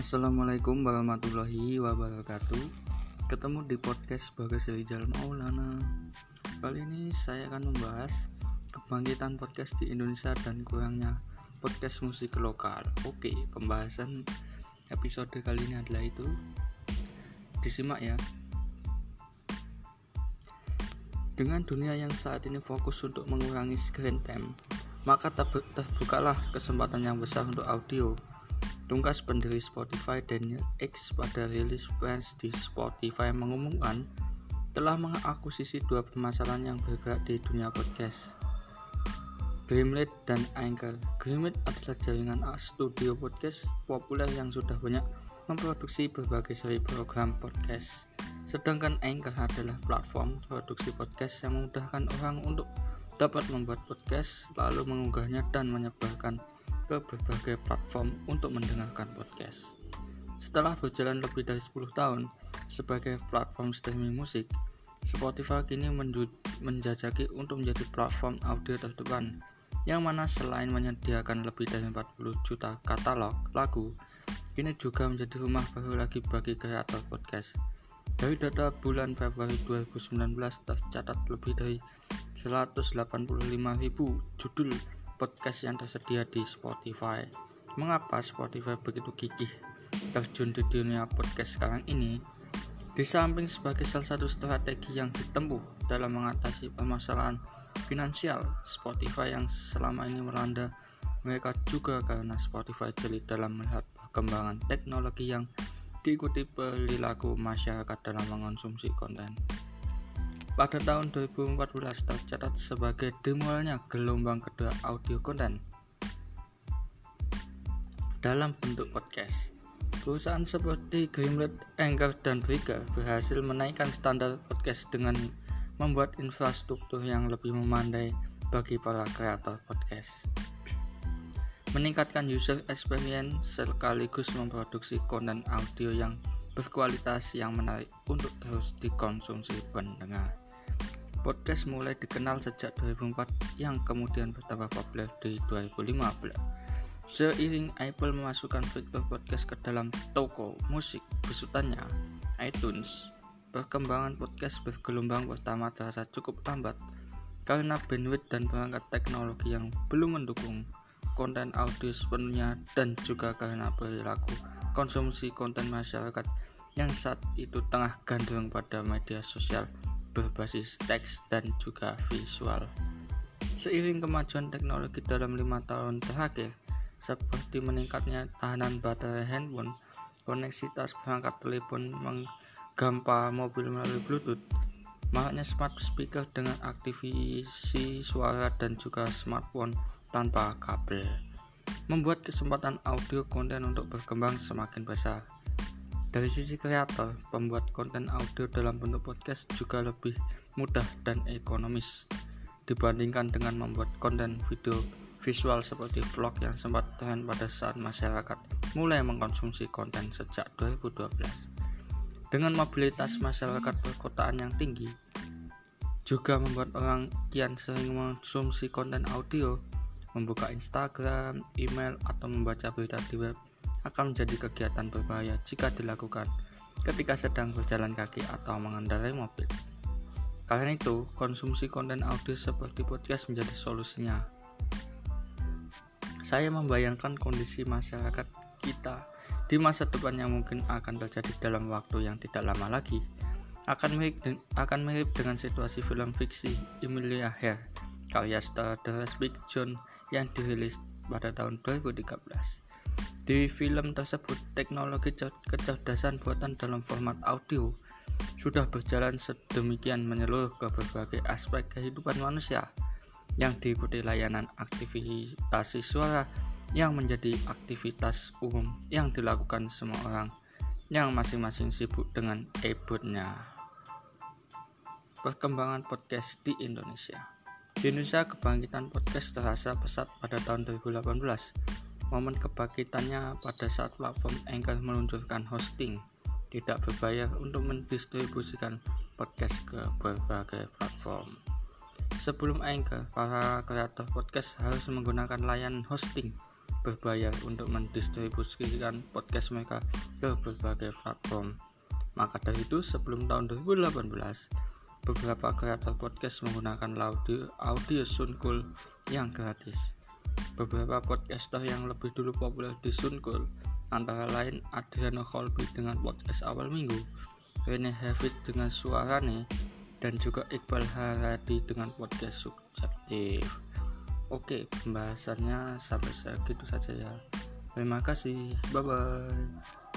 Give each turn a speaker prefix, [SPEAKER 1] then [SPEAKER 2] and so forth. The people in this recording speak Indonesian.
[SPEAKER 1] Assalamualaikum warahmatullahi wabarakatuh. Ketemu di podcast Bagas Rijal Maulana Kali ini saya akan membahas Kebangkitan podcast di Indonesia dan kurangnya podcast musik lokal. Oke, pembahasan episode kali ini adalah itu. Disimak ya. Dengan dunia yang saat ini fokus untuk mengurangi screen time maka terbukalah kesempatan yang besar untuk audio Tungkas pendiri Spotify Daniel X pada rilis pers di Spotify mengumumkan telah mengakuisisi dua permasalahan yang bergerak di dunia podcast. Gimlet dan Anchor. Gimlet adalah jaringan studio podcast populer yang sudah banyak memproduksi berbagai seri program podcast. Sedangkan Anchor adalah platform produksi podcast yang memudahkan orang untuk dapat membuat podcast, lalu mengunggahnya dan menyebarkan ke berbagai platform untuk mendengarkan podcast. Setelah berjalan lebih dari 10 tahun sebagai platform streaming musik, Spotify kini menjajaki untuk menjadi platform audio terdepan yang mana selain menyediakan lebih dari 40 juta katalog lagu, kini juga menjadi rumah baru lagi bagi kreator podcast. Dari data bulan Februari 2019 tercatat lebih dari 185.000 judul podcast yang tersedia di Spotify. Mengapa Spotify begitu gigih terjun di dunia podcast sekarang ini? Di samping sebagai salah satu strategi yang ditempuh dalam mengatasi permasalahan finansial Spotify yang selama ini melanda mereka juga karena Spotify jeli dalam melihat perkembangan teknologi yang diikuti perilaku masyarakat dalam mengonsumsi konten. Pada tahun 2014 tercatat sebagai dimulainya gelombang kedua audio konten dalam bentuk podcast. Perusahaan seperti Gimlet, Anchor, dan Breaker berhasil menaikkan standar podcast dengan membuat infrastruktur yang lebih memandai bagi para kreator podcast. Meningkatkan user experience sekaligus memproduksi konten audio yang berkualitas yang menarik untuk terus dikonsumsi pendengar. Podcast mulai dikenal sejak 2004 yang kemudian bertambah populer di 2015. Seiring Apple memasukkan fitur podcast ke dalam toko musik besutannya, iTunes, perkembangan podcast bergelombang pertama terasa cukup lambat karena bandwidth dan perangkat teknologi yang belum mendukung konten audio sepenuhnya dan juga karena perilaku konsumsi konten masyarakat yang saat itu tengah gandrung pada media sosial berbasis teks dan juga visual. Seiring kemajuan teknologi dalam lima tahun terakhir, seperti meningkatnya tahanan baterai handphone, koneksitas perangkat telepon menggampa mobil melalui Bluetooth, makanya smart speaker dengan aktivasi suara dan juga smartphone tanpa kabel, membuat kesempatan audio konten untuk berkembang semakin besar. Dari sisi kreator, pembuat konten audio dalam bentuk podcast juga lebih mudah dan ekonomis dibandingkan dengan membuat konten video visual seperti vlog yang sempat tren pada saat masyarakat mulai mengkonsumsi konten sejak 2012. Dengan mobilitas masyarakat perkotaan yang tinggi, juga membuat orang kian sering mengkonsumsi konten audio, membuka Instagram, email, atau membaca berita di web akan menjadi kegiatan berbahaya jika dilakukan ketika sedang berjalan kaki atau mengendarai mobil. Karena itu, konsumsi konten audio seperti podcast menjadi solusinya. Saya membayangkan kondisi masyarakat kita di masa depan yang mungkin akan terjadi dalam waktu yang tidak lama lagi akan mirip, akan mirip dengan situasi film fiksi Emilia Hare karya sutradara Big John yang dirilis pada tahun 2013. Di film tersebut, teknologi kecerdasan buatan dalam format audio sudah berjalan sedemikian menyeluruh ke berbagai aspek kehidupan manusia yang diikuti layanan aktivitas suara yang menjadi aktivitas umum yang dilakukan semua orang yang masing-masing sibuk dengan e-booknya. Perkembangan podcast di Indonesia Di Indonesia, kebangkitan podcast terasa pesat pada tahun 2018 Momen kebangkitannya pada saat platform Anchor meluncurkan hosting tidak berbayar untuk mendistribusikan podcast ke berbagai platform. Sebelum Anchor, para kreator podcast harus menggunakan layanan hosting berbayar untuk mendistribusikan podcast mereka ke berbagai platform. Maka dari itu, sebelum tahun 2018, beberapa kreator podcast menggunakan audio, audio Sunkul yang gratis. Beberapa podcaster yang lebih dulu populer di Sunkul antara lain Adriano Colby dengan podcast awal minggu, Rene Havid dengan suarane, dan juga Iqbal Haradi dengan podcast subjektif. Oke, pembahasannya sampai segitu saja ya. Terima kasih. Bye bye.